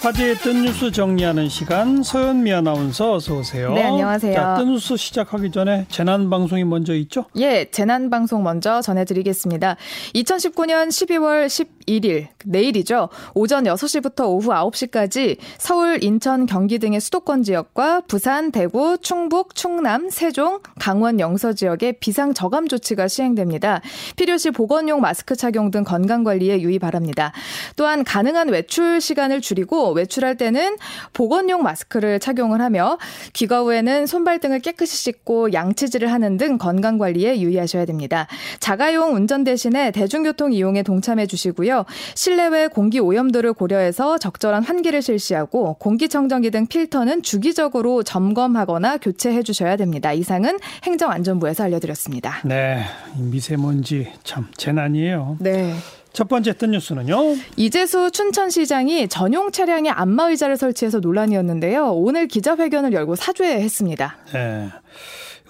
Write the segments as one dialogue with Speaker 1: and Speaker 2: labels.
Speaker 1: 화제의 뜬 뉴스 정리하는 시간 서현미 아나운서 어서 오세요.
Speaker 2: 네, 안녕하세요.
Speaker 1: 자, 뜬 뉴스 시작하기 전에 재난 방송이 먼저 있죠?
Speaker 2: 예, 재난 방송 먼저 전해드리겠습니다. 2019년 12월 11일 내일이죠. 오전 6시부터 오후 9시까지 서울, 인천, 경기 등의 수도권 지역과 부산, 대구, 충북, 충남, 세종, 강원 영서 지역에 비상 저감 조치가 시행됩니다. 필요시 보건용 마스크 착용 등 건강 관리에 유의 바랍니다. 또한 가능한 외출 시간을 줄이고 외출할 때는 보건용 마스크를 착용을 하며 귀가 후에는 손발 등을 깨끗이 씻고 양치질을 하는 등 건강 관리에 유의하셔야 됩니다. 자가용 운전 대신에 대중교통 이용에 동참해 주시고요. 실내외 공기 오염도를 고려해서 적절한 환기를 실시하고 공기청정기 등 필터는 주기적으로 점검하거나 교체해 주셔야 됩니다. 이상은 행정안전부에서 알려드렸습니다.
Speaker 1: 네, 미세먼지 참 재난이에요.
Speaker 2: 네.
Speaker 1: 첫 번째 뜬 뉴스는요.
Speaker 2: 이재수 춘천시장이 전용 차량에 안마 의자를 설치해서 논란이었는데요. 오늘 기자회견을 열고 사죄했습니다.
Speaker 1: 네.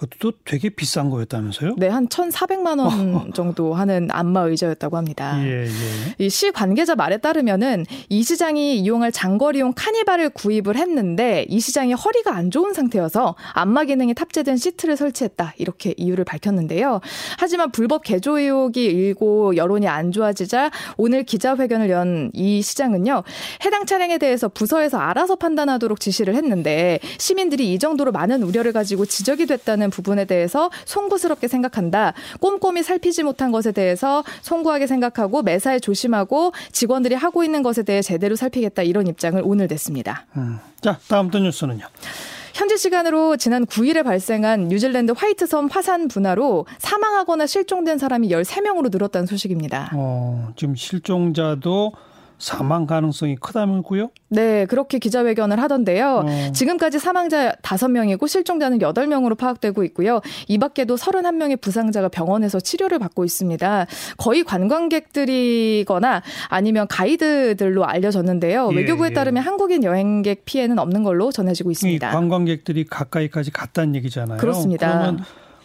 Speaker 1: 이것도 되게 비싼 거였다면서요?
Speaker 2: 네, 한 1,400만 원 정도 하는 안마 의자였다고 합니다.
Speaker 1: 예, 예.
Speaker 2: 이시 관계자 말에 따르면은 이 시장이 이용할 장거리용 카니발을 구입을 했는데 이 시장이 허리가 안 좋은 상태여서 안마 기능이 탑재된 시트를 설치했다. 이렇게 이유를 밝혔는데요. 하지만 불법 개조 의혹이 일고 여론이 안 좋아지자 오늘 기자회견을 연 이 시장은요. 해당 차량에 대해서 부서에서 알아서 판단하도록 지시를 했는데 시민들이 이 정도로 많은 우려를 가지고 지적이 됐다는 부분에 대해서 송구스럽게 생각한다. 꼼꼼히 살피지 못한 것에 대해서 송구하게 생각하고 매사에 조심하고 직원들이 하고 있는 것에 대해 제대로 살피겠다. 이런 입장을 오늘 냈습니다.
Speaker 1: 음. 자, 다음 또 뉴스는요.
Speaker 2: 현지 시간으로 지난 9일에 발생한 뉴질랜드 화이트섬 화산 분화로 사망하거나 실종된 사람이 13명으로 늘었다는 소식입니다.
Speaker 1: 어, 지금 실종자도 사망 가능성이 크다면고요?
Speaker 2: 네, 그렇게 기자회견을 하던데요.
Speaker 1: 어.
Speaker 2: 지금까지 사망자 5명이고 실종자는 8명으로 파악되고 있고요. 이 밖에도 31명의 부상자가 병원에서 치료를 받고 있습니다. 거의 관광객들이거나 아니면 가이드들로 알려졌는데요.
Speaker 1: 예,
Speaker 2: 외교부에
Speaker 1: 예.
Speaker 2: 따르면 한국인 여행객 피해는 없는 걸로 전해지고
Speaker 1: 이
Speaker 2: 있습니다.
Speaker 1: 관광객들이 가까이까지 갔다는 얘기잖아요.
Speaker 2: 그렇습니다.
Speaker 1: 그러면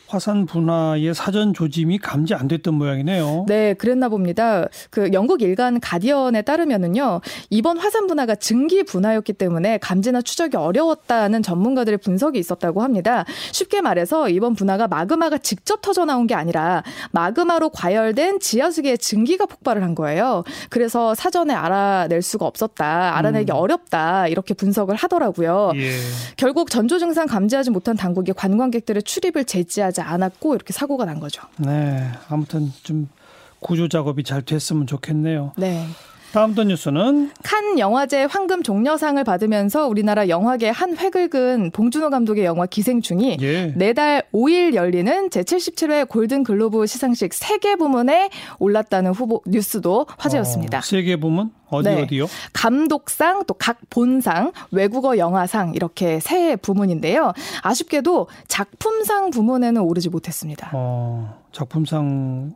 Speaker 1: 화산 분화의 사전 조짐이 감지 안 됐던 모양이네요.
Speaker 2: 네, 그랬나 봅니다. 그 영국 일간 가디언에 따르면은요, 이번 화산 분화가 증기 분화였기 때문에 감지나 추적이 어려웠다는 전문가들의 분석이 있었다고 합니다. 쉽게 말해서 이번 분화가 마그마가 직접 터져 나온 게 아니라 마그마로 과열된 지하수계의 증기가 폭발을 한 거예요. 그래서 사전에 알아낼 수가 없었다, 알아내기 어렵다 이렇게 분석을 하더라고요.
Speaker 1: 예.
Speaker 2: 결국 전조 증상 감지하지 못한 당국이 관광객들의 출입을 제지하지 않았고 이렇게 사고가 난 거죠.
Speaker 1: 네. 아무튼 좀 구조 작업이 잘 됐으면 좋겠네요.
Speaker 2: 네.
Speaker 1: 다음 또 뉴스는
Speaker 2: 칸 영화제 황금 종려상을 받으면서 우리나라 영화계 한 획을 그은 봉준호 감독의 영화 기생충이
Speaker 1: 예.
Speaker 2: 내달 5일 열리는 제77회 골든 글로브 시상식 세개 부문에 올랐다는 후보 뉴스도 화제였습니다.
Speaker 1: 어, 세계 부문 어디
Speaker 2: 네.
Speaker 1: 어디요?
Speaker 2: 감독상 또 각 본상 외국어 영화상 이렇게 세 부문인데요. 아쉽게도 작품상 부문에는 오르지 못했습니다.
Speaker 1: 어, 작품상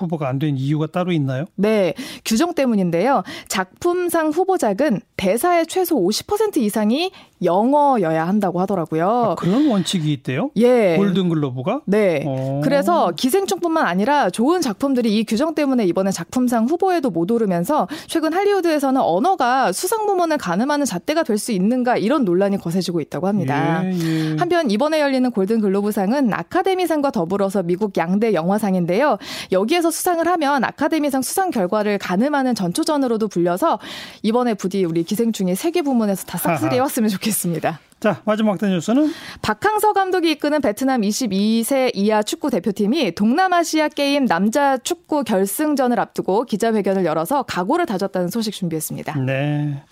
Speaker 1: 후보가 안 된 이유가 따로 있나요?
Speaker 2: 네, 규정 때문인데요. 작품상 후보작은 대사의 최소 50% 이상이 영어여야 한다고 하더라고요.
Speaker 1: 아, 그런 원칙이 있대요?
Speaker 2: 예.
Speaker 1: 골든글로브가?
Speaker 2: 네.
Speaker 1: 어.
Speaker 2: 그래서 기생충뿐만 아니라 좋은 작품들이 이 규정 때문에 이번에 작품상 후보에도 못 오르면서 최근 할리우드에서는 언어가 수상 부문을 가늠하는 잣대가 될 수 있는가 이런 논란이 거세지고 있다고 합니다.
Speaker 1: 예, 예.
Speaker 2: 한편 이번에 열리는 골든 글로브상은 아카데미상과 더불어서 미국 양대 영화상인데요. 여기에서 수상을 하면 아카데미상 수상 결과를 가늠하는 전초전으로도 불려서 이번에 부디 우리 기생충이 세계 부문에서 다 싹쓸이 해왔으면 좋겠습니다.
Speaker 1: 자, 마지막 단 뉴스는
Speaker 2: 박항서 감독이 이끄는 베트남 22세 이하 축구 대표팀이 동남아시아 게임 남자 축구 결승전을 앞두고 기자회견을 열어서 각오를 다졌다는 소식 준비했습니다.
Speaker 1: 네.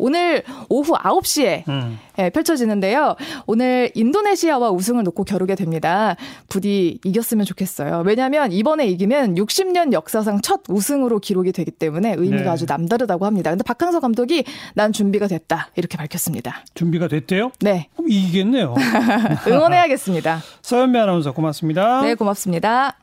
Speaker 2: 오늘 오후 9시에
Speaker 1: 음.
Speaker 2: 예, 펼쳐지는데요. 오늘 인도네시아와 우승을 놓고 겨루게 됩니다. 부디 이겼으면 좋겠어요. 왜냐하면 이번에 이기면 60년 역사상 첫 우승으로 기록이 되기 때문에 의미가
Speaker 1: 네.
Speaker 2: 아주 남다르다고 합니다. 근데 박항서 감독이 난 준비가 됐다 이렇게 밝혔습니다.
Speaker 1: 준비가 됐대요?
Speaker 2: 네,
Speaker 1: 그럼 이기겠네요.
Speaker 2: 응원해야겠습니다.
Speaker 1: 서현미 아나운서 고맙습니다.
Speaker 2: 네, 고맙습니다.